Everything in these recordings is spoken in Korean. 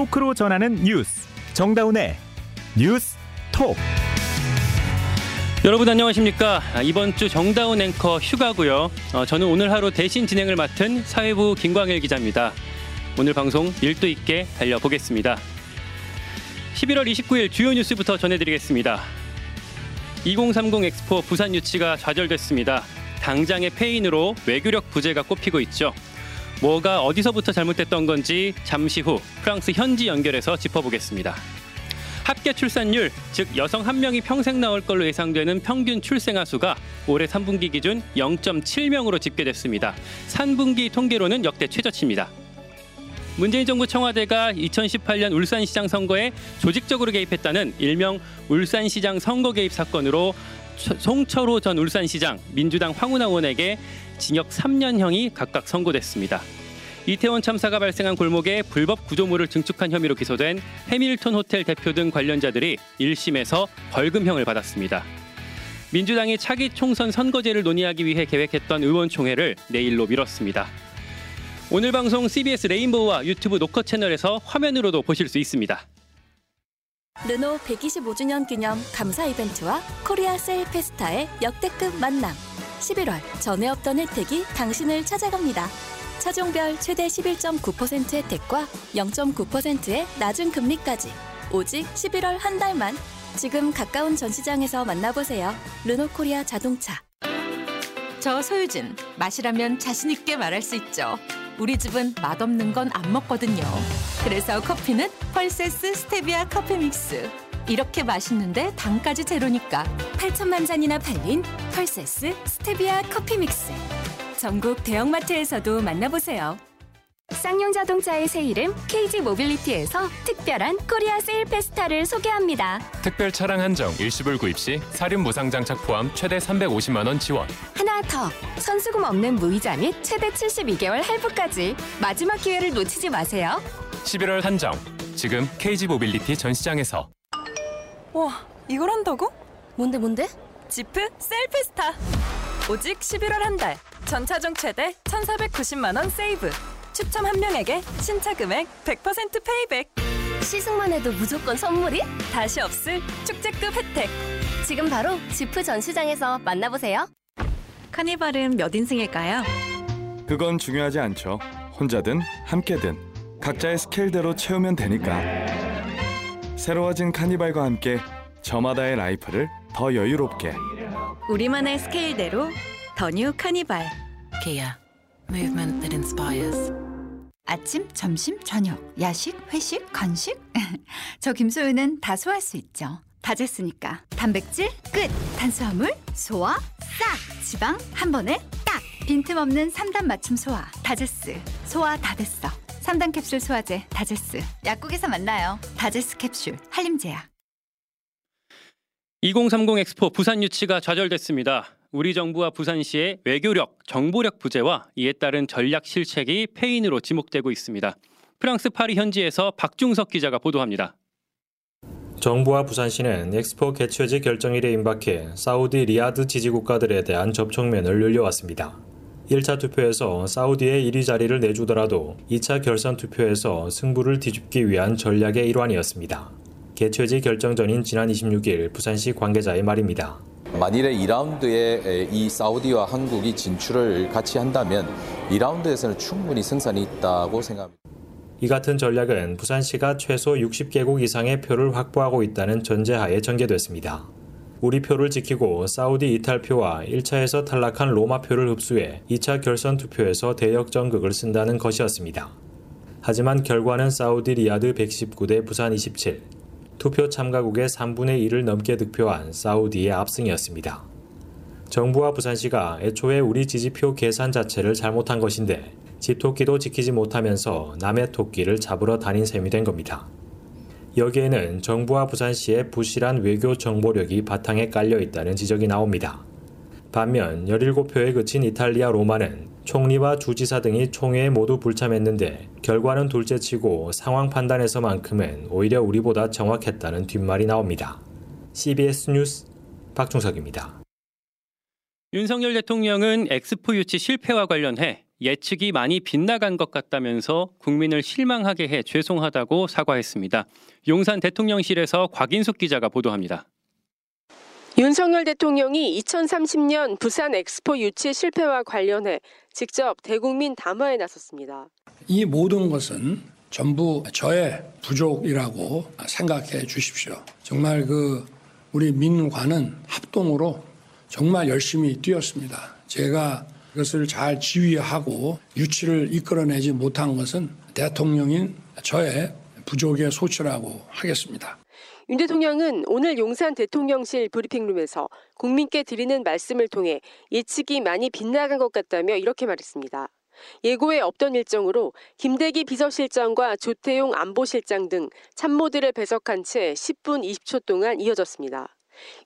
토크로 전하는 뉴스. 정다운의 뉴스 톡. 여러분 안녕하십니까? 이번 주 정다운 앵커 휴가고요. 어, 저는 오늘 하루 대신 진행을 맡은 사회부 김광일 기자입니다. 오늘 방송 일도 있게 달려보겠습니다. 11월 29일 주요 뉴스부터 전해드리겠습니다. 2030 엑스포 부산 유치가 좌절됐습니다. 당장의 폐인으로 외교력 부재가 꼽히고 있죠 뭐가 어디서부터 잘못됐던 건지 잠시 후 프랑스 현지 연결해서 짚어보겠습니다. 합계 출산율, 즉 여성 한 명이 평생 나올 걸로 예상되는 평균 출생아 수가 올해 3분기 기준 0.7명으로 집계됐습니다. 3분기 통계로는 역대 최저치입니다. 문재인 정부 청와대가 2018년 울산시장 선거에 조직적으로 개입했다는 일명 울산시장 선거 개입 사건으로 송철호 전 울산시장, 민주당 황운하 의원에게 징역 3년형이 각각 선고됐습니다. 이태원 참사가 발생한 골목에 불법 구조물을 증축한 혐의로 기소된 해밀턴 호텔 대표 등 관련자들이 1심에서 벌금형을 받았습니다. 민주당이 차기 총선 선거제를 논의하기 위해 계획했던 의원총회를 내일로 미뤘습니다. 오늘 방송 CBS 레인보우와 유튜브 노커 채널에서 화면으로도 보실 수 있습니다. 르노 125주년 기념 감사 이벤트와 코리아 세일 페스타의 역대급 만남. 11월 전에 없던 혜택이 당신을 찾아갑니다. 차종별 최대 11.9% 혜택과 0.9%의 낮은 금리까지 오직 11월 한 달만 지금 가까운 전시장에서 만나보세요. 르노 코리아 자동차. 저 소유진 맛이라면 자신 있게 말할 수 있죠. 우리 집은 맛없는 건 안 먹거든요. 그래서 커피는 펄세스 스테비아 커피 믹스. 이렇게 맛있는데 당까지 제로니까 8천만 잔이나 팔린 펄세스 스테비아 커피 믹스. 전국 대형마트에서도 만나보세요. 쌍용 자동차의 새 이름 KG 모빌리티에서 특별한 코리아 세일 페스타를 소개합니다. 특별 차량 한정 일시불 구입 시 사륜 무상 장착 포함 최대 350만 원 지원. 하나 더 선수금 없는 무이자 및 최대 72개월 할부까지 마지막 기회를 놓치지 마세요. 11월 한정 지금 KG 모빌리티 전 시장에서. 와, 이걸 한다고? 뭔데 뭔데? 지프 셀페스타. 오직 11월 한 달. 전차종 최대 1,490만 원 세이브. 추첨 한 명에게 신차 금액 100% payback. 시승만 해도 무조건 선물이? 다시 없을 축제급 혜택. 지금 바로 지프 전시장에서 만나보세요. 카니발은 몇 인승일까요? 그건 중요하지 않죠. 혼자든 함께든 각자의 스케일대로 채우면 되니까. 새로워진 카니발과 함께 저마다의 life를 더 여유롭게. 우리만의 스케일대로 더 뉴 카니발. Kia. Movement that inspires. 아침, 점심, 저녁, 야식, 회식, 간식. 저 김소윤은 다 소화할 수 있죠. 다제스니까 단백질 끝, 탄수화물 소화 싹, 지방 한 번에 딱. 빈틈없는 3단 맞춤 소화 다제스. 소화 다 됐어. 3단 캡슐 소화제 다제스. 약국에서 만나요. 다제스 캡슐 한림제약. 2030 엑스포 부산 유치가 좌절됐습니다. 우리 정부와 부산시의 외교력, 정보력 부재와 이에 따른 전략 실책이 폐인으로 지목되고 있습니다. 프랑스 파리 현지에서 박중석 기자가 보도합니다. 정부와 부산시는 엑스포 개최지 결정일에 임박해 사우디 리야드 지지 국가들에 대한 접촉면을 늘려왔습니다. 1차 투표에서 사우디의 1위 자리를 내주더라도 2차 결선 투표에서 승부를 뒤집기 위한 전략의 일환이었습니다. 개최지 결정 전인 지난 26일 부산시 관계자의 말입니다. 만일에 2라운드에 이 사우디와 한국이 진출을 같이 한다면 2라운드에서는 충분히 승산이 있다고 생각합니다. 이 같은 전략은 부산시가 최소 60개국 이상의 표를 확보하고 있다는 전제하에 전개됐습니다. 우리 표를 지키고 사우디 이탈표와 1차에서 탈락한 로마 표를 흡수해 2차 결선 투표에서 대역전극을 쓴다는 것이었습니다. 하지만 결과는 사우디 리야드 119대 부산 27, 투표 참가국의 3분의 1을 넘게 득표한 사우디의 압승이었습니다. 정부와 부산시가 애초에 우리 지지표 계산 자체를 잘못한 것인데 집토끼도 지키지 못하면서 남의 토끼를 잡으러 다닌 셈이 된 겁니다. 여기에는 정부와 부산시의 부실한 외교 정보력이 바탕에 깔려 있다는 지적이 나옵니다. 반면 17표에 그친 이탈리아 로마는 총리와 주지사 등이 총회에 모두 불참했는데 결과는 둘째치고 상황 판단에서만큼은 오히려 우리보다 정확했다는 뒷말이 나옵니다. CBS 뉴스 박중석입니다. 윤석열 대통령은 엑스포 유치 실패와 관련해 예측이 많이 빗나간 것 같다면서 국민을 실망하게 해 죄송하다고 사과했습니다. 용산 대통령실에서 곽인숙 기자가 보도합니다. 윤석열 대통령이 2030년 부산 엑스포 유치 실패와 관련해 직접 대국민 담화에 나섰습니다. 이 모든 것은 전부 저의 부족이라고 생각해 주십시오. 정말 그 우리 민관은 합동으로 정말 열심히 뛰었습니다. 제가 그것을 잘 지휘하고 유치를 이끌어내지 못한 것은 대통령인 저의 부족의 소치라고 하겠습니다. 윤 대통령은 오늘 용산 대통령실 브리핑룸에서 국민께 드리는 말씀을 통해 예측이 많이 빗나간 것 같다며 이렇게 말했습니다. 예고에 없던 일정으로 김대기 비서실장과 조태용 안보실장 등 참모들을 배석한 채 10분 20초 동안 이어졌습니다.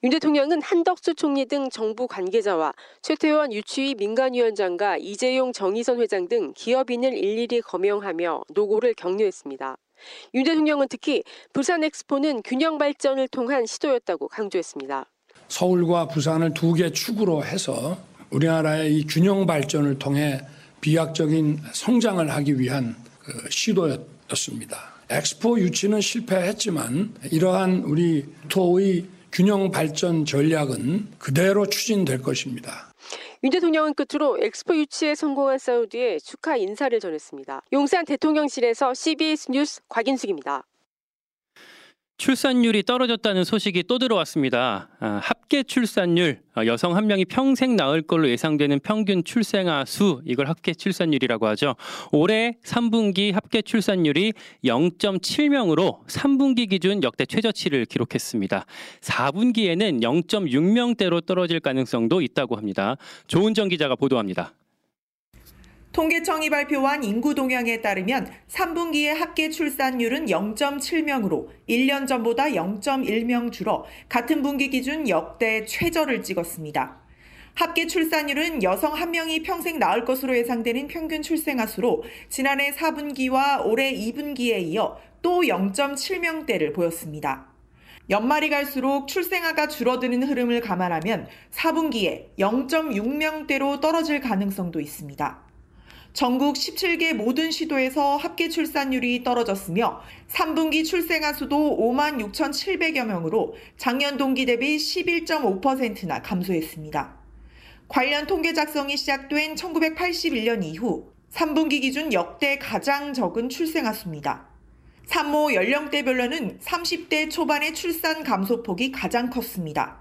윤 대통령은 한덕수 총리 등 정부 관계자와 최태원 유치위 민간위원장과 이재용 정의선 회장 등 기업인을 일일이 거명하며 노고를 격려했습니다. 윤 대통령은 특히 부산 엑스포는 균형 발전을 통한 시도였다고 강조했습니다. 서울과 부산을 두 개 축으로 해서 우리나라의 이 균형 발전을 통해 비약적인 성장을 하기 위한 그 시도였습니다. 엑스포 유치는 실패했지만 이러한 우리 토의 균형 발전 전략은 그대로 추진될 것입니다. 윤 대통령은 끝으로 엑스포 유치에 성공한 사우디에 축하 인사를 전했습니다. 용산 대통령실에서 CBS 뉴스 곽인숙입니다. 출산율이 떨어졌다는 소식이 또 들어왔습니다. 아, 합계 출산율, 아, 여성 한 명이 평생 낳을 걸로 예상되는 평균 출생아 수, 이걸 합계 출산율이라고 하죠. 올해 3분기 합계 출산율이 0.7명으로 3분기 기준 역대 최저치를 기록했습니다. 4분기에는 0.6명대로 떨어질 가능성도 있다고 합니다. 조은정 기자가 보도합니다. 통계청이 발표한 인구 동향에 따르면 3분기의 합계 출산율은 0.7명으로 1년 전보다 0.1명 줄어 같은 분기 기준 역대 최저를 찍었습니다. 합계 출산율은 여성 1명이 평생 낳을 것으로 예상되는 평균 출생아 수로 지난해 4분기와 올해 2분기에 이어 또 0.7명대를 보였습니다. 연말이 갈수록 출생아가 줄어드는 흐름을 감안하면 4분기에 0.6명대로 떨어질 가능성도 있습니다. 전국 17개 모든 시도에서 합계 출산율이 떨어졌으며 3분기 출생아 수도 5만 6,700여 명으로 작년 동기 대비 11.5%나 감소했습니다. 관련 통계 작성이 시작된 1981년 이후 3분기 기준 역대 가장 적은 출생아 수입니다. 산모 연령대별로는 30대 초반의 출산 감소폭이 가장 컸습니다.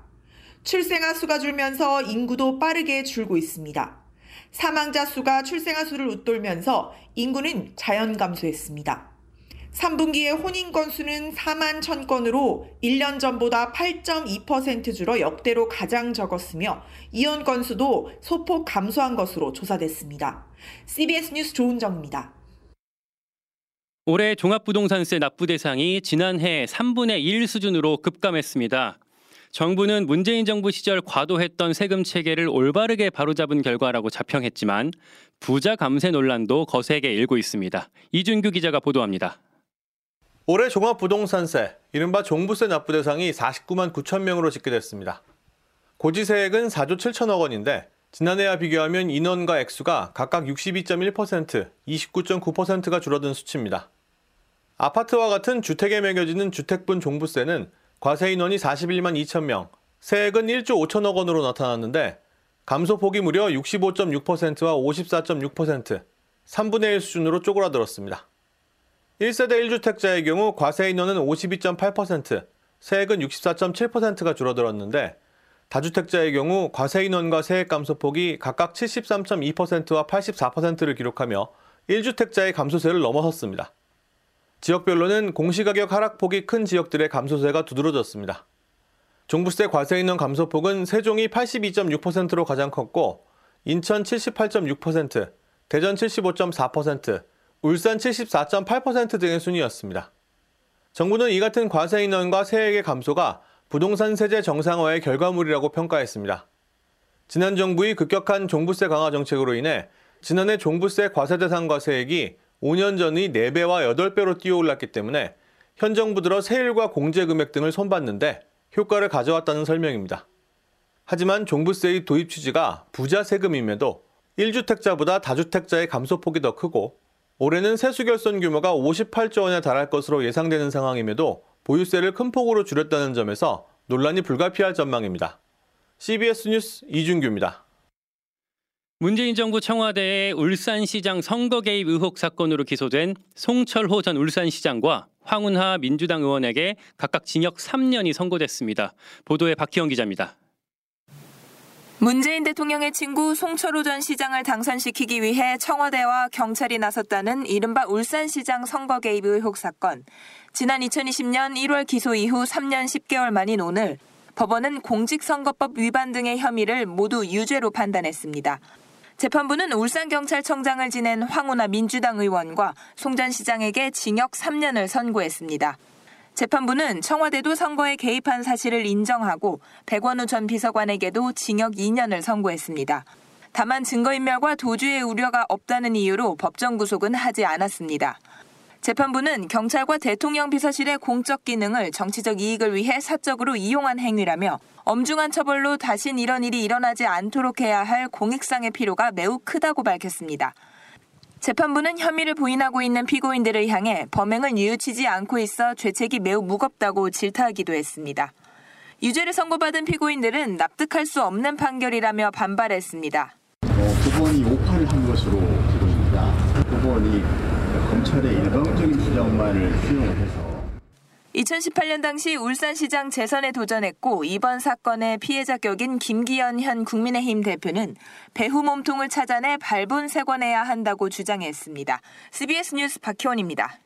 출생아 수가 줄면서 인구도 빠르게 줄고 있습니다. 사망자 수가 출생아 수를 웃돌면서 인구는 자연 감소했습니다. 3분기의 혼인 건수는 4만 1000건으로 1년 전보다 8.2% 줄어 역대로 가장 적었으며 이혼 건수도 소폭 감소한 것으로 조사됐습니다. CBS 뉴스 조은정입니다. 올해 종합부동산세 납부 대상이 지난해 3분의 1 수준으로 급감했습니다. 정부는 문재인 정부 시절 과도했던 세금 체계를 올바르게 바로잡은 결과라고 자평했지만 부자 감세 논란도 거세게 일고 있습니다. 이준규 기자가 보도합니다. 올해 종합부동산세, 이른바 종부세 납부 대상이 49만 9천 명으로 집계됐습니다. 고지세액은 4조 7천억 원인데 지난해와 비교하면 인원과 액수가 각각 62.1%, 29.9%가 줄어든 수치입니다. 아파트와 같은 주택에 매겨지는 주택분 종부세는 과세 인원이 41만 2천 명, 세액은 1조 5천억 원으로 나타났는데 감소폭이 무려 65.6%와 54.6%, 3분의 1 수준으로 쪼그라들었습니다. 1세대 1주택자의 경우 과세 인원은 52.8%, 세액은 64.7%가 줄어들었는데 다주택자의 경우 과세 인원과 세액 감소폭이 각각 73.2%와 84%를 기록하며 1주택자의 감소세를 넘어섰습니다. 지역별로는 공시가격 하락폭이 큰 지역들의 감소세가 두드러졌습니다. 종부세 과세인원 감소폭은 세종이 82.6%로 가장 컸고 인천 78.6%, 대전 75.4%, 울산 74.8% 등의 순이었습니다. 정부는 이 같은 과세인원과 세액의 감소가 부동산 세제 정상화의 결과물이라고 평가했습니다. 지난 정부의 급격한 종부세 강화 정책으로 인해 지난해 종부세 과세 대상 과 세액이 5년 전의 4배와 8배로 뛰어올랐기 때문에 현 정부 들어 세율과 공제 금액 등을 손봤는데 효과를 가져왔다는 설명입니다. 하지만 종부세의 도입 취지가 부자 세금임에도 1주택자보다 다주택자의 감소폭이 더 크고 올해는 세수 결손 규모가 58조 원에 달할 것으로 예상되는 상황임에도 보유세를 큰 폭으로 줄였다는 점에서 논란이 불가피할 전망입니다. CBS 뉴스 이준규입니다. 문재인 정부 청와대의 울산시장 선거 개입 의혹 사건으로 기소된 송철호 전 울산시장과 황운하 민주당 의원에게 각각 징역 3년이 선고됐습니다. 보도에 박희영 기자입니다. 문재인 대통령의 친구 송철호 전 시장을 당선시키기 위해 청와대와 경찰이 나섰다는 이른바 울산시장 선거 개입 의혹 사건. 지난 2020년 1월 기소 이후 3년 10개월 만인 오늘 법원은 공직선거법 위반 등의 혐의를 모두 유죄로 판단했습니다. 재판부는 울산경찰청장을 지낸 황운하 민주당 의원과 송전 시장에게 징역 3년을 선고했습니다. 재판부는 청와대도 선거에 개입한 사실을 인정하고 백원우 전 비서관에게도 징역 2년을 선고했습니다. 다만 증거인멸과 도주의 우려가 없다는 이유로 법정 구속은 하지 않았습니다. 재판부는 경찰과 대통령 비서실의 공적 기능을 정치적 이익을 위해 사적으로 이용한 행위라며 엄중한 처벌로 다신 이런 일이 일어나지 않도록 해야 할 공익상의 필요가 매우 크다고 밝혔습니다. 재판부는 혐의를 부인하고 있는 피고인들을 향해 범행을 뉘우치지 않고 있어 죄책이 매우 무겁다고 질타하기도 했습니다. 유죄를 선고받은 피고인들은 납득할 수 없는 판결이라며 반발했습니다. 어, 법원이 오판을 한 것으로 보입니다. 법원이 검찰의 일방적인 주장만을 수용을 해서 2018년 당시 울산시장 재선에 도전했고 이번 사건의 피해자 격인 김기현 현 국민의힘 대표는 배후 몸통을 찾아내 발본 세권해야 한다고 주장했습니다. CBS 뉴스 박희원입니다.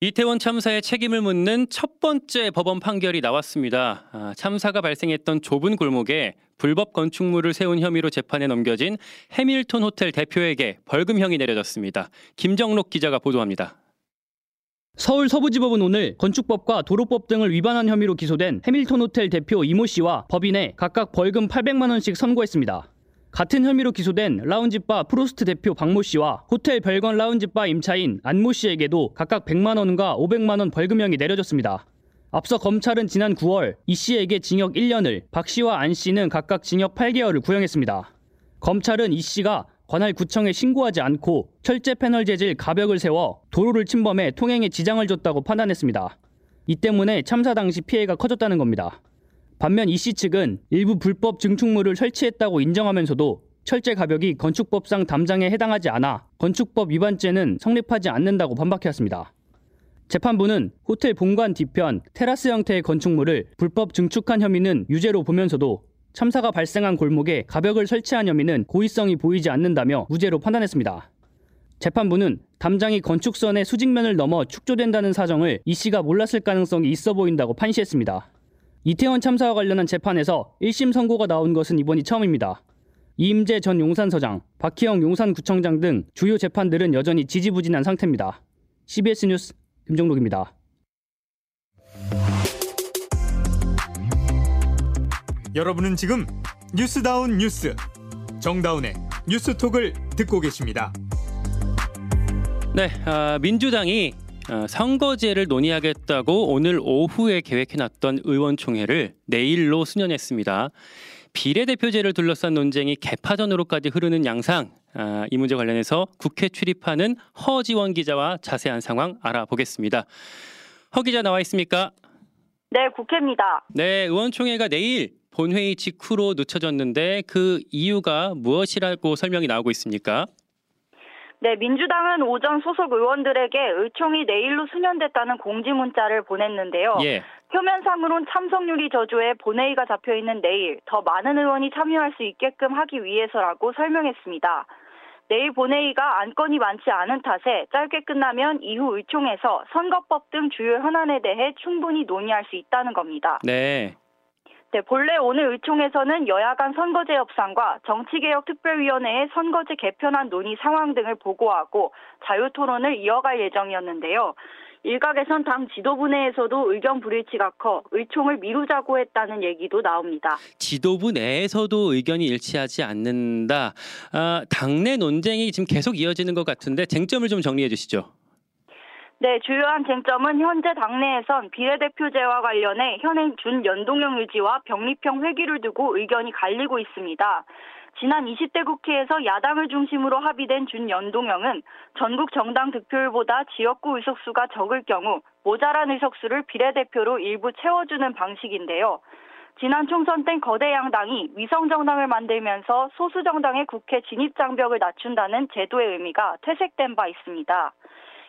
이태원 참사의 책임을 묻는 첫 번째 법원 판결이 나왔습니다. 아, 참사가 발생했던 좁은 골목에 불법 건축물을 세운 혐의로 재판에 넘겨진 해밀턴 호텔 대표에게 벌금형이 내려졌습니다. 김정록 기자가 보도합니다. 서울 서부지법은 오늘 건축법과 도로법 등을 위반한 혐의로 기소된 해밀턴 호텔 대표 이모 씨와 법인에 각각 벌금 800만 원씩 선고했습니다. 같은 혐의로 기소된 라운지바 프로스트 대표 박모 씨와 호텔 별관 라운지바 임차인 안모 씨에게도 각각 100만 원과 500만 원 벌금형이 내려졌습니다. 앞서 검찰은 지난 9월 이 씨에게 징역 1년을, 박 씨와 안 씨는 각각 징역 8개월을 구형했습니다. 검찰은 이 씨가 관할 구청에 신고하지 않고 철제 패널 재질 가벽을 세워 도로를 침범해 통행에 지장을 줬다고 판단했습니다. 이 때문에 참사 당시 피해가 커졌다는 겁니다. 반면 이 씨 측은 일부 불법 증축물을 설치했다고 인정하면서도 철제 가벽이 건축법상 담장에 해당하지 않아 건축법 위반죄는 성립하지 않는다고 반박해왔습니다. 재판부는 호텔 본관 뒤편 테라스 형태의 건축물을 불법 증축한 혐의는 유죄로 보면서도 참사가 발생한 골목에 가벽을 설치한 혐의는 고의성이 보이지 않는다며 무죄로 판단했습니다. 재판부는 담장이 건축선의 수직면을 넘어 축조된다는 사정을 이 씨가 몰랐을 가능성이 있어 보인다고 판시했습니다. 이태원 참사와 관련한 재판에서 1심 선고가 나온 것은 이번이 처음입니다. 이임재 전 용산서장, 박희영 용산구청장 등 주요 재판들은 여전히 지지부진한 상태입니다. CBS 뉴스 김종록입니다. 여러분은 지금 뉴스다운 뉴스 정다운의 뉴스톡을 듣고 계십니다. 네, 아, 민주당이 아, 선거제를 논의하겠다고 오늘 오후에 계획해놨던 의원총회를 내일로 수년했습니다. 비례대표제를 둘러싼 논쟁이 개파전으로까지 흐르는 양상, 아, 이 문제 관련해서 국회 출입하는 허지원 기자와 자세한 상황 알아보겠습니다. 허 기자 나와 있습니까? 네, 국회입니다. 네, 의원총회가 내일 본회의 직후로 늦춰졌는데 그 이유가 무엇이라고 설명이 나오고 있습니까? 네, 민주당은 오전 소속 의원들에게 의총이 내일로 수년됐다는 공지 문자를 보냈는데요. 예. 표면상으론 참석률이 저조해 본회의가 잡혀 있는 내일 더 많은 의원이 참여할 수 있게끔 하기 위해서라고 설명했습니다. 내일 본회의가 안건이 많지 않은 탓에 짧게 끝나면 이후 의총에서 선거법 등 주요 현안에 대해 충분히 논의할 수 있다는 겁니다. 네. 네, 본래 오늘 의총에서는 여야 간 선거제 협상과 정치개혁특별위원회의 선거제 개편안 논의 상황 등을 보고하고 자유토론을 이어갈 예정이었는데요. 일각에선 당 지도부 내에서도 의견 불일치가 커 의총을 미루자고 했다는 얘기도 나옵니다. 지도부 내에서도 의견이 일치하지 않는다. 아, 당내 논쟁이 지금 계속 이어지는 것 같은데 쟁점을 좀 정리해 주시죠. 네, 주요한 쟁점은 현재 당내에선 비례대표제와 관련해 현행 준 연동형 유지와 병립형 회귀를 두고 의견이 갈리고 있습니다. 지난 20대 국회에서 야당을 중심으로 합의된 준연동형은 전국 정당 득표율보다 지역구 의석수가 적을 경우 모자란 의석수를 비례대표로 일부 채워주는 방식인데요. 지난 총선 땐 거대 양당이 위성 정당을 만들면서 소수 정당의 국회 진입 장벽을 낮춘다는 제도의 의미가 퇴색된 바 있습니다.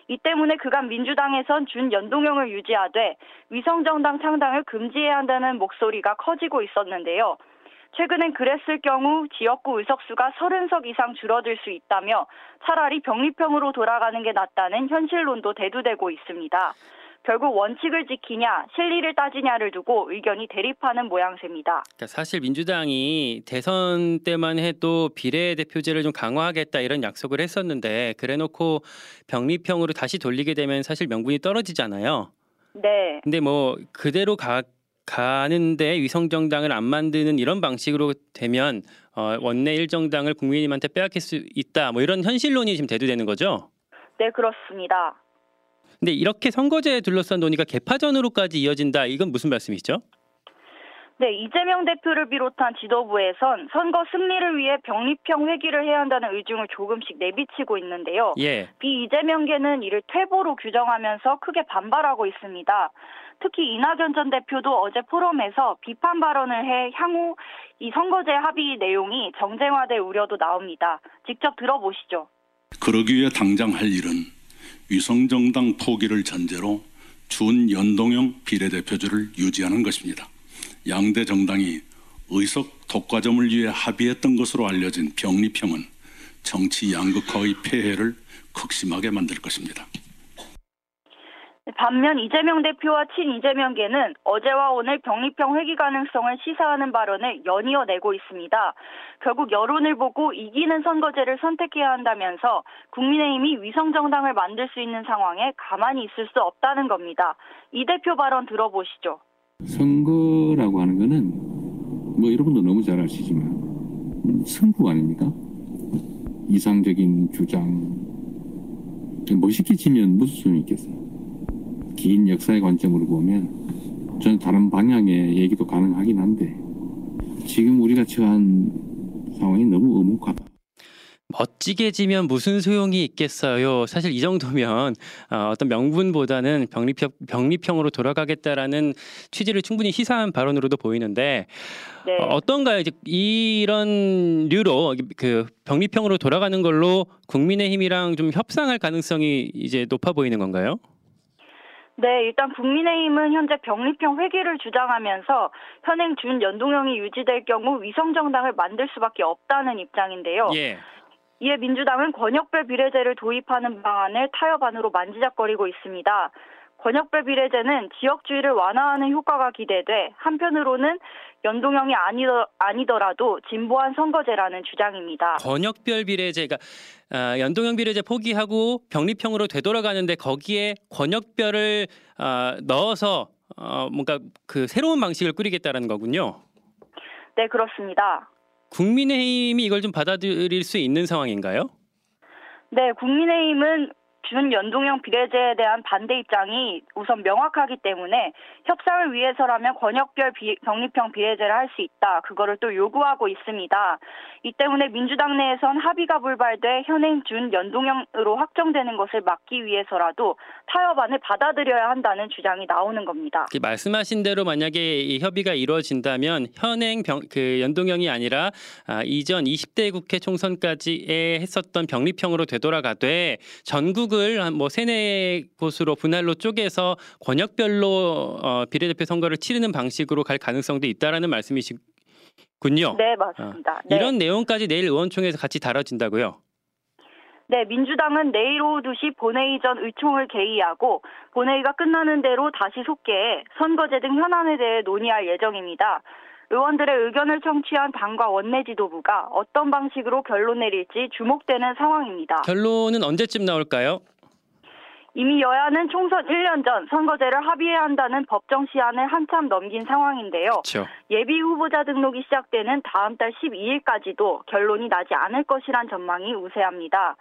이 때문에 그간 민주당에선 준연동형을 유지하되 위성정당 창당을 금지해야 한다는 목소리가 커지고 있었는데요. 최근엔 그랬을 경우 지역구 의석수가 30석 이상 줄어들 수 있다며 차라리 병립형으로 돌아가는 게 낫다는 현실론도 대두되고 있습니다. 결국 원칙을 지키냐 실리를 따지냐를 두고 의견이 대립하는 모양새입니다. 그러니까 사실 민주당이 대선 때만 해도 비례대표제를 좀 강화하겠다 이런 약속을 했었는데 그래놓고 병립형으로 다시 돌리게 되면 사실 명분이 떨어지잖아요. 네. 근데 뭐 그대로 가 가는데 위성 정당을 안 만드는 이런 방식으로 되면 어, 원내 일정당을 국민님한테 빼앗길 수 있다. 뭐 이런 현실론이 지금 대두되는 거죠. 네, 그렇습니다. 근데 이렇게 선거제에 둘러싼 논의가 개파전으로까지 이어진다. 이건 무슨 말씀이시죠? 네, 이재명 대표를 비롯한 지도부에선 선거 승리를 위해 병립형 회기를 해야 한다는 의중을 조금씩 내비치고 있는데요. 예. 비이재명계는 이를 퇴보로 규정하면서 크게 반발하고 있습니다. 특히 이낙연 전 대표도 어제 포럼에서 비판 발언을 해 향후 이 선거제 합의 내용이 정쟁화될 우려도 나옵니다. 직접 들어보시죠. 그러기 위해 당장 할 일은 위성정당 포기를 전제로 준연동형 비례대표제를 유지하는 것입니다. 양대 정당이 의석 독과점을 위해 합의했던 것으로 알려진 병립형은 정치 양극화의 폐해를 극심하게 만들 것입니다. 반면 이재명 대표와 친 이재명계는 어제와 오늘 병립형 회기 가능성을 시사하는 발언을 연이어 내고 있습니다. 결국 여론을 보고 이기는 선거제를 선택해야 한다면서 국민의힘이 위성정당을 만들 수 있는 상황에 가만히 있을 수 없다는 겁니다. 이 대표 발언 들어보시죠. 선거라고 하는 거는 뭐 여러분도 너무 잘 아시지만 승부 아닙니까? 이상적인 주장 멋있게 치면 무슨 소용이 있겠어요? 긴 역사의 관점으로 보면 저는 다른 방향의 얘기도 가능하긴 한데 지금 우리가 처한 상황이 너무 어묵하다. 멋지게 지면 무슨 소용이 있겠어요. 사실 이 정도면 어, 떤 명분보다는 병립형, 병립형으로 돌아가겠다라는 취지를 충분히 시사한 발언으로도 보이는데 네. 어, 어떤가요? 이제 이런 류로 그 병립형으로 돌아가는 걸로 국민의힘이랑 좀 협상할 가능성이 이제 높아 보이는 건가요? 네, 일단 국민의힘은 현재 병립형 회기를 주장하면서 현행 준 연동형이 유지될 경우 위성정당을 만들 수밖에 없다는 입장인데요. 예. 이에 민주당은 권역별 비례제를 도입하는 방안을 타협안으로 만지작거리고 있습니다. 권역별 비례제는 지역주의를 완화하는 효과가 기대돼 한편으로는 연동형이 아니더, 아니더라도 진보한 선거제라는 주장입니다. 권역별 비례제가 아, 연동형 비례제 포기하고 병립형으로 되돌아가는데 거기에 권역별을 아, 넣어서 어, 뭔가 그 새로운 방식을 꾸리겠다라는 거군요. 네, 그렇습니다. 국민의힘이 이걸 좀 받아들일 수 있는 상황인가요? 네, 국민의힘은 준연동형 비례제에 대한 반대 입장이 우선 명확하기 때문에 협상을 위해서라면 권역별 비, 병립형 비례제를 할 수 있다. 그거를 또 요구하고 있습니다. 이 때문에 민주당 내에선 합의가 불발돼 현행 준연동형으로 확정되는 것을 막기 위해서라도 타협안을 받아들여야 한다는 주장이 나오는 겁니다. 말씀하신 대로 만약에 이 협의가 이루어진다면 현행 병, 그 연동형이 아니라 아, 이전 20대 국회 총선까지에 했었던 병립형으로 되돌아가되 전국을 한 뭐 세네 곳으로 분할로 쪼개서 권역별로 어, 비례대표 선거를 치르는 방식으로 갈 가능성도 있다라는 말씀이시군요. 네, 맞습니다. 어, 네. 이런 내용까지 내일 의원총회에서 같이 다뤄진다고요? 네, 민주당은 내일 오후 2시 본회의 전 의총을 개의하고 본회의가 끝나는 대로 다시 속개해 선거제 등 현안에 대해 논의할 예정입니다. 의원들의 의견을 청취한 당과 원내 지도부가 어떤 방식으로 결론 내릴지 주목되는 상황입니다. 결론은 언제쯤 나올까요? 이미 여야는 총선 1년 전 선거제를 합의해야 한다는 법정 시한을 한참 넘긴 상황인데요. 그렇죠. 예비 후보자 등록이 시작되는 다음 달 12일까지도 결론이 나지 않을 것이란 전망이 우세합니다.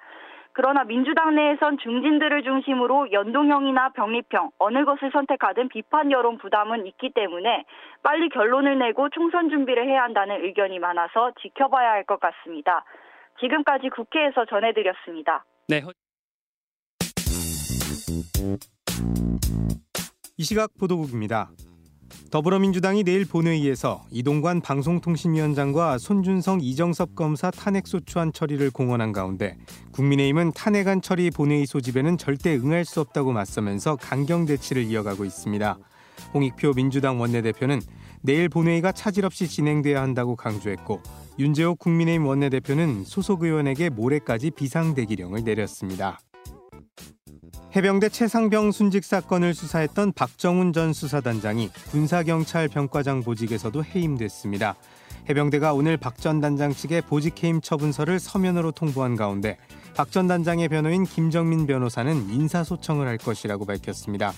그러나 민주당 내에선 중진들을 중심으로 연동형이나 병립형 어느 것을 선택하든 비판 여론 부담은 있기 때문에 빨리 결론을 내고 총선 준비를 해야 한다는 의견이 많아서 지켜봐야 할 것 같습니다. 지금까지 국회에서 전해드렸습니다. 네. 이 시각 보도국입니다. 더불어민주당이 내일 본회의에서 이동관 방송통신위원장과 손준성 이정섭 검사 탄핵소추안 처리를 공언한 가운데 국민의힘은 탄핵안 처리 본회의 소집에는 절대 응할 수 없다고 맞서면서 강경 대치를 이어가고 있습니다. 홍익표 민주당 원내대표는 내일 본회의가 차질 없이 진행돼야 한다고 강조했고 윤재옥 국민의힘 원내대표는 소속 의원에게 모레까지 비상대기령을 내렸습니다. 해병대 최상병 순직 사건을 수사했던 박정훈 전 수사단장이 군사경찰 병과장 보직에서도 해임됐습니다. 해병대가 오늘 박 전 단장 측에 보직 해임 처분서를 서면으로 통보한 가운데 박 전 단장의 변호인 김정민 변호사는 인사소청을 할 것이라고 밝혔습니다.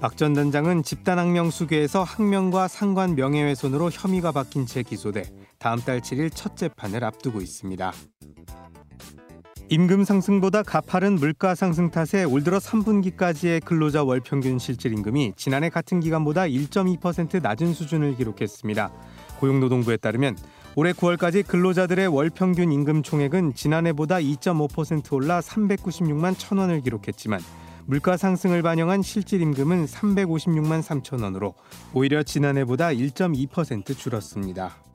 박 전 단장은 집단항명 수괴에서 항명과 상관 명예훼손으로 혐의가 박힌 채 기소돼 다음 달 7일 첫 재판을 앞두고 있습니다. 임금 상승보다 가파른 물가 상승 탓에 올 들어 3분기까지의 근로자 월 평균 실질 임금이 지난해 같은 기간보다 1.2% 낮은 수준을 기록했습니다. 고용노동부에 따르면 올해 9월까지 근로자들의 월 평균 임금 총액은 지난해보다 2.5% 올라 396만 1천 원을 기록했지만 물가 상승을 반영한 실질 임금은 356만 3천 원으로 오히려 지난해보다 1.2% 줄었습니다.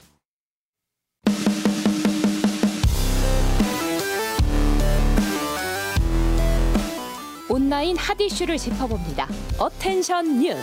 온라인 핫 이슈를 짚어봅니다. 어텐션 뉴스.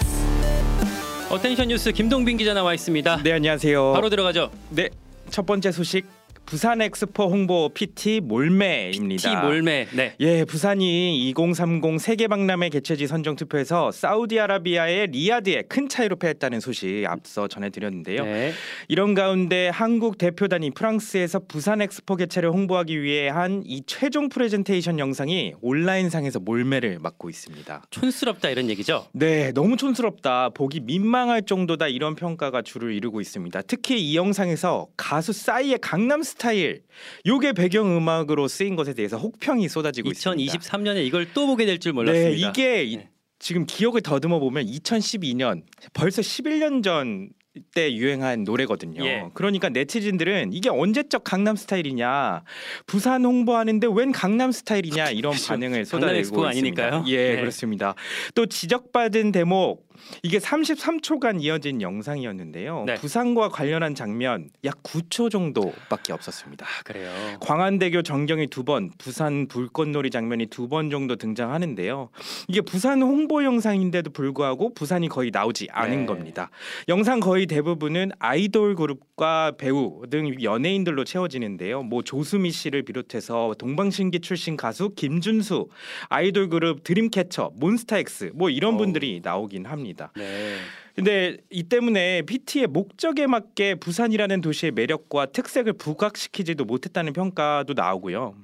어텐션 뉴스 김동빈 기자 나와 있습니다. 네 안녕하세요. 바로 들어가죠. 네. 첫 번째 소식 부산 엑스포 홍보 PT 몰매입니다. PT 몰매. 네. 예, 부산이 2030 세계 박람회 개최지 선정 투표에서 사우디아라비아의 리야드에 큰 차이로 패했다는 소식 앞서 전해드렸는데요. 네. 이런 가운데 한국 대표단이 프랑스에서 부산 엑스포 개최를 홍보하기 위해 한 이 최종 프레젠테이션 영상이 온라인상에서 몰매를 맞고 있습니다. 촌스럽다 이런 얘기죠? 네, 너무 촌스럽다. 보기 민망할 정도다 이런 평가가 주를 이루고 있습니다. 특히 이 영상에서 가수 싸이의 강남 스타일 요게 배경 음악으로 쓰인 것에 대해서 혹평이 쏟아지고 2023년에 있습니다. 2023년에 이걸 또 보게 될 줄 몰랐습니다. 네, 이게 네. 지금 기억을 더듬어 보면 2012년 벌써 11년 전 때 유행한 노래거든요. 예. 그러니까 네티즌들은 이게 언제적 강남 스타일이냐, 부산 홍보하는데 웬 강남 스타일이냐 이런 반응을 쏟아내고 있습니다. 아니니까요. 예, 네. 그렇습니다. 또 지적받은 대목 이게 33초간 이어진 영상이었는데요. 네. 부산과 관련한 장면 약 9초 정도밖에 없었습니다. 아, 그래요. 광안대교 전경이 두 번, 부산 불꽃놀이 장면이 두 번 정도 등장하는데요. 이게 부산 홍보 영상인데도 불구하고 부산이 거의 나오지 않은 네. 겁니다. 영상 거의 대부분은 아이돌 그룹과 배우 등 연예인들로 채워지는데요. 뭐 조수미 씨를 비롯해서 동방신기 출신 가수 김준수, 아이돌 그룹 드림캐쳐, 몬스타엑스 뭐 이런 분들이 나오긴 합니다. 네. 근데 이 때문에 PT의 목적에 맞게 부산이라는 도시의 매력과 특색을 부각시키지도 못했다는 평가도 나오고요.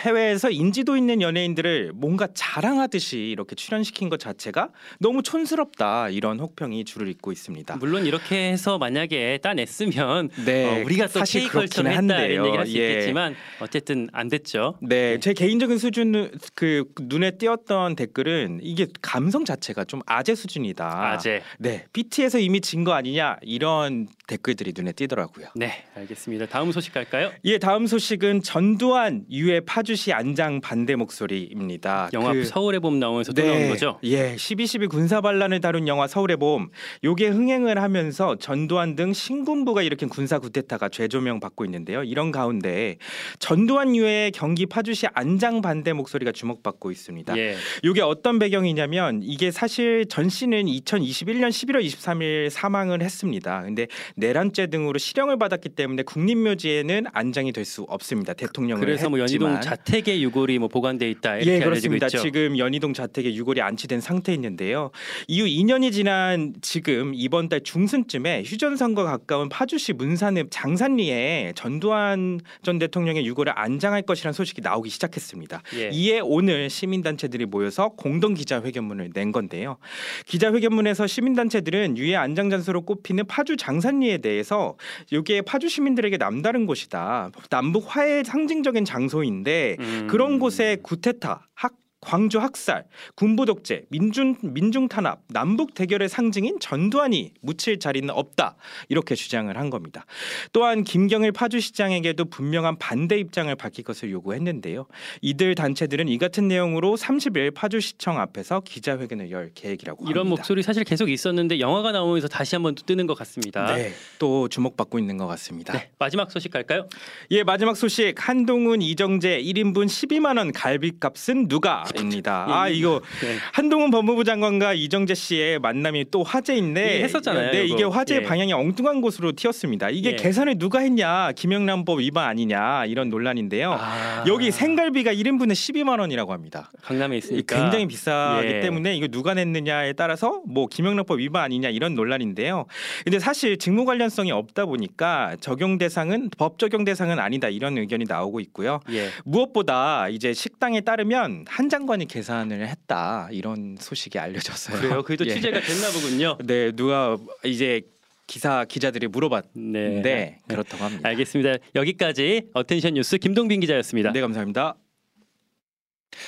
해외에서 인지도 있는 연예인들을 뭔가 자랑하듯이 이렇게 출연시킨 것 자체가 너무 촌스럽다 이런 혹평이 줄을 잇고 있습니다. 물론 이렇게 해서 만약에 따냈으면 네, 어, 우리가 또 사실 K컬처를 그렇긴 했다 한데요. 이런 얘기를 할 수 예. 있겠지만 어쨌든 안 됐죠. 네, 제 개인적인 수준 그 눈에 띄었던 댓글은 이게 감성 자체가 좀 아재 수준이다. 아재. 네, PT에서 이미 진 거 아니냐 이런 댓글들이 눈에 띄더라고요. 네, 알겠습니다. 다음 소식 갈까요? 예, 다음 소식은 전두환 유해 파 주시 안장 반대 목소리입니다. 영화 그- 서울의 봄 나오면서 또 네, 나온 거죠? 예, 12.12 군사 반란을 다룬 영화 서울의 봄. 요게 흥행을 하면서 전두환 등 신군부가 일으킨 군사 쿠데타가 재조명 받고 있는데요. 이런 가운데 전두환 유해의 경기 파주시 안장 반대 목소리가 주목받고 있습니다. 예. 요게 어떤 배경이냐면 이게 사실 전 씨는 2021년 11월 23일 사망을 했습니다. 근데 내란죄 등으로 실형을 받았기 때문에 국립묘지에는 안장이 될 수 없습니다. 대통령을 그래서 뭐 연희동. 자택에 유골이 뭐 보관돼 있다 이렇게 예, 알려지고 그렇습니다. 있죠. 지금 연희동 자택에 유골이 안치된 상태에 있는데요. 이후 2년이 지난 지금 이번 달 중순쯤에 휴전선과 가까운 파주시 문산읍 장산리에 전두환 전 대통령의 유골을 안장할 것이라는 소식이 나오기 시작했습니다. 예. 이에 오늘 시민단체들이 모여서 공동 기자회견문을 낸 건데요. 기자회견문에서 시민단체들은 유해 안장 장소로 꼽히는 파주 장산리에 대해서 이게 파주 시민들에게 남다른 곳이다. 남북 화해의 상징적인 장소인데 음. 그런 곳에 구테타, 학 광주 학살, 군부 독재, 민중 민중 탄압, 남북 대결의 상징인 전두환이 묻힐 자리는 없다 이렇게 주장을 한 겁니다. 또한 김경일 파주시장에게도 분명한 반대 입장을 밝힐 것을 요구했는데요. 이들 단체들은 이 같은 내용으로 30일 파주시청 앞에서 기자회견을 열 계획이라고 이런 합니다. 목소리 사실 계속 있었는데 영화가 나오면서 다시 한번 뜨는 것 같습니다. 네, 또 주목받고 있는 것 같습니다. 네, 마지막 소식 갈까요? 예, 마지막 소식 한동훈 이정재 1인분 12만 원 갈비값은 누가? 입니다. 아 예, 이거 네. 한동훈 법무부 장관과 이정재 씨의 만남이 또 화제인데 예, 했었잖아요. 네, 이게 화제 예. 방향이 엉뚱한 곳으로 튀었습니다. 이게 예. 계산을 누가 했냐? 김영란법 위반 아니냐 이런 논란인데요. 아. 여기 생갈비가 1인분에 12만 원이라고 합니다. 강남에 있으니까 굉장히 비싸기 예. 때문에 이거 누가 냈느냐에 따라서 뭐 김영란법 위반 아니냐 이런 논란인데요. 근데 사실 직무 관련성이 없다 보니까 적용 대상은 법 적용 대상은 아니다 이런 의견이 나오고 있고요. 예. 무엇보다 이제 식당에 따르면 한 장관이 계산을 했다 이런 소식이 알려졌어요. 그래요? 그래도 예. 취재가 됐나 보군요. 네, 누가 이제 기사 기자들이 물어봤는데 네. 그렇다고 합니다. 알겠습니다. 여기까지 어텐션 뉴스 김동빈 기자였습니다. 네, 감사합니다.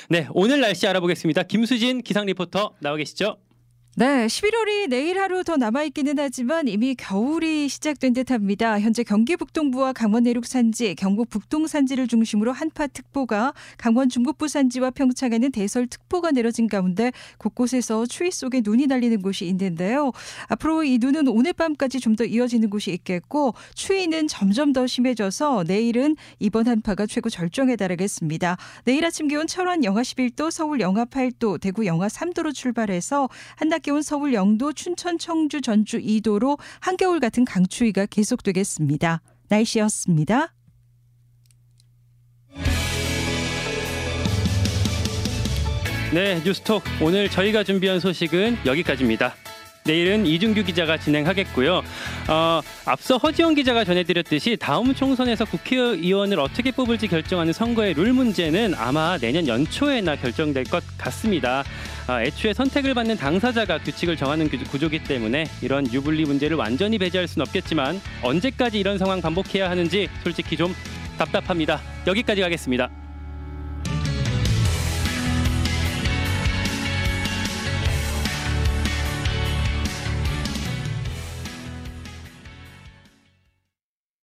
네, 오늘 날씨 알아보겠습니다. 김수진 기상 리포터 나와 계시죠? 네, 11월이 내일 하루 더 남아있기는 하지만 이미 겨울이 시작된 듯합니다. 현재 경기 북동부와 강원 내륙 산지, 경북 북동 산지를 중심으로 한파 특보가, 강원 중북부 산지와 평창에는 대설 특보가 내려진 가운데 곳곳에서 추위 속에 눈이 날리는 곳이 있는데요. 앞으로 이 눈은 오늘 밤까지 좀 더 이어지는 곳이 있겠고 추위는 점점 더 심해져서 내일은 이번 한파가 최고 절정에 달하겠습니다. 내일 아침 기온 철원 영하 11도, 서울 영하 8도, 대구 영하 3도로 출발해서 한낮 기온 서울 0도, 춘천, 청주, 전주 2도로 한겨울 같은 강추위가 계속되겠습니다. 날씨였습니다. 네, 뉴스톡 오늘 저희가 준비한 소식은 여기까지입니다. 내일은 이준규 기자가 진행하겠고요. 어, 앞서 허지영 기자가 전해드렸듯이 다음 총선에서 국회의원을 어떻게 뽑을지 결정하는 선거의 룰 문제는 아마 내년 연초에나 결정될 것 같습니다. 아, 애초에 선택을 받는 당사자가 규칙을 정하는 구조기 때문에 이런 유불리 문제를 완전히 배제할 수는 없겠지만 언제까지 이런 상황 반복해야 하는지 솔직히 좀 답답합니다. 여기까지 가겠습니다.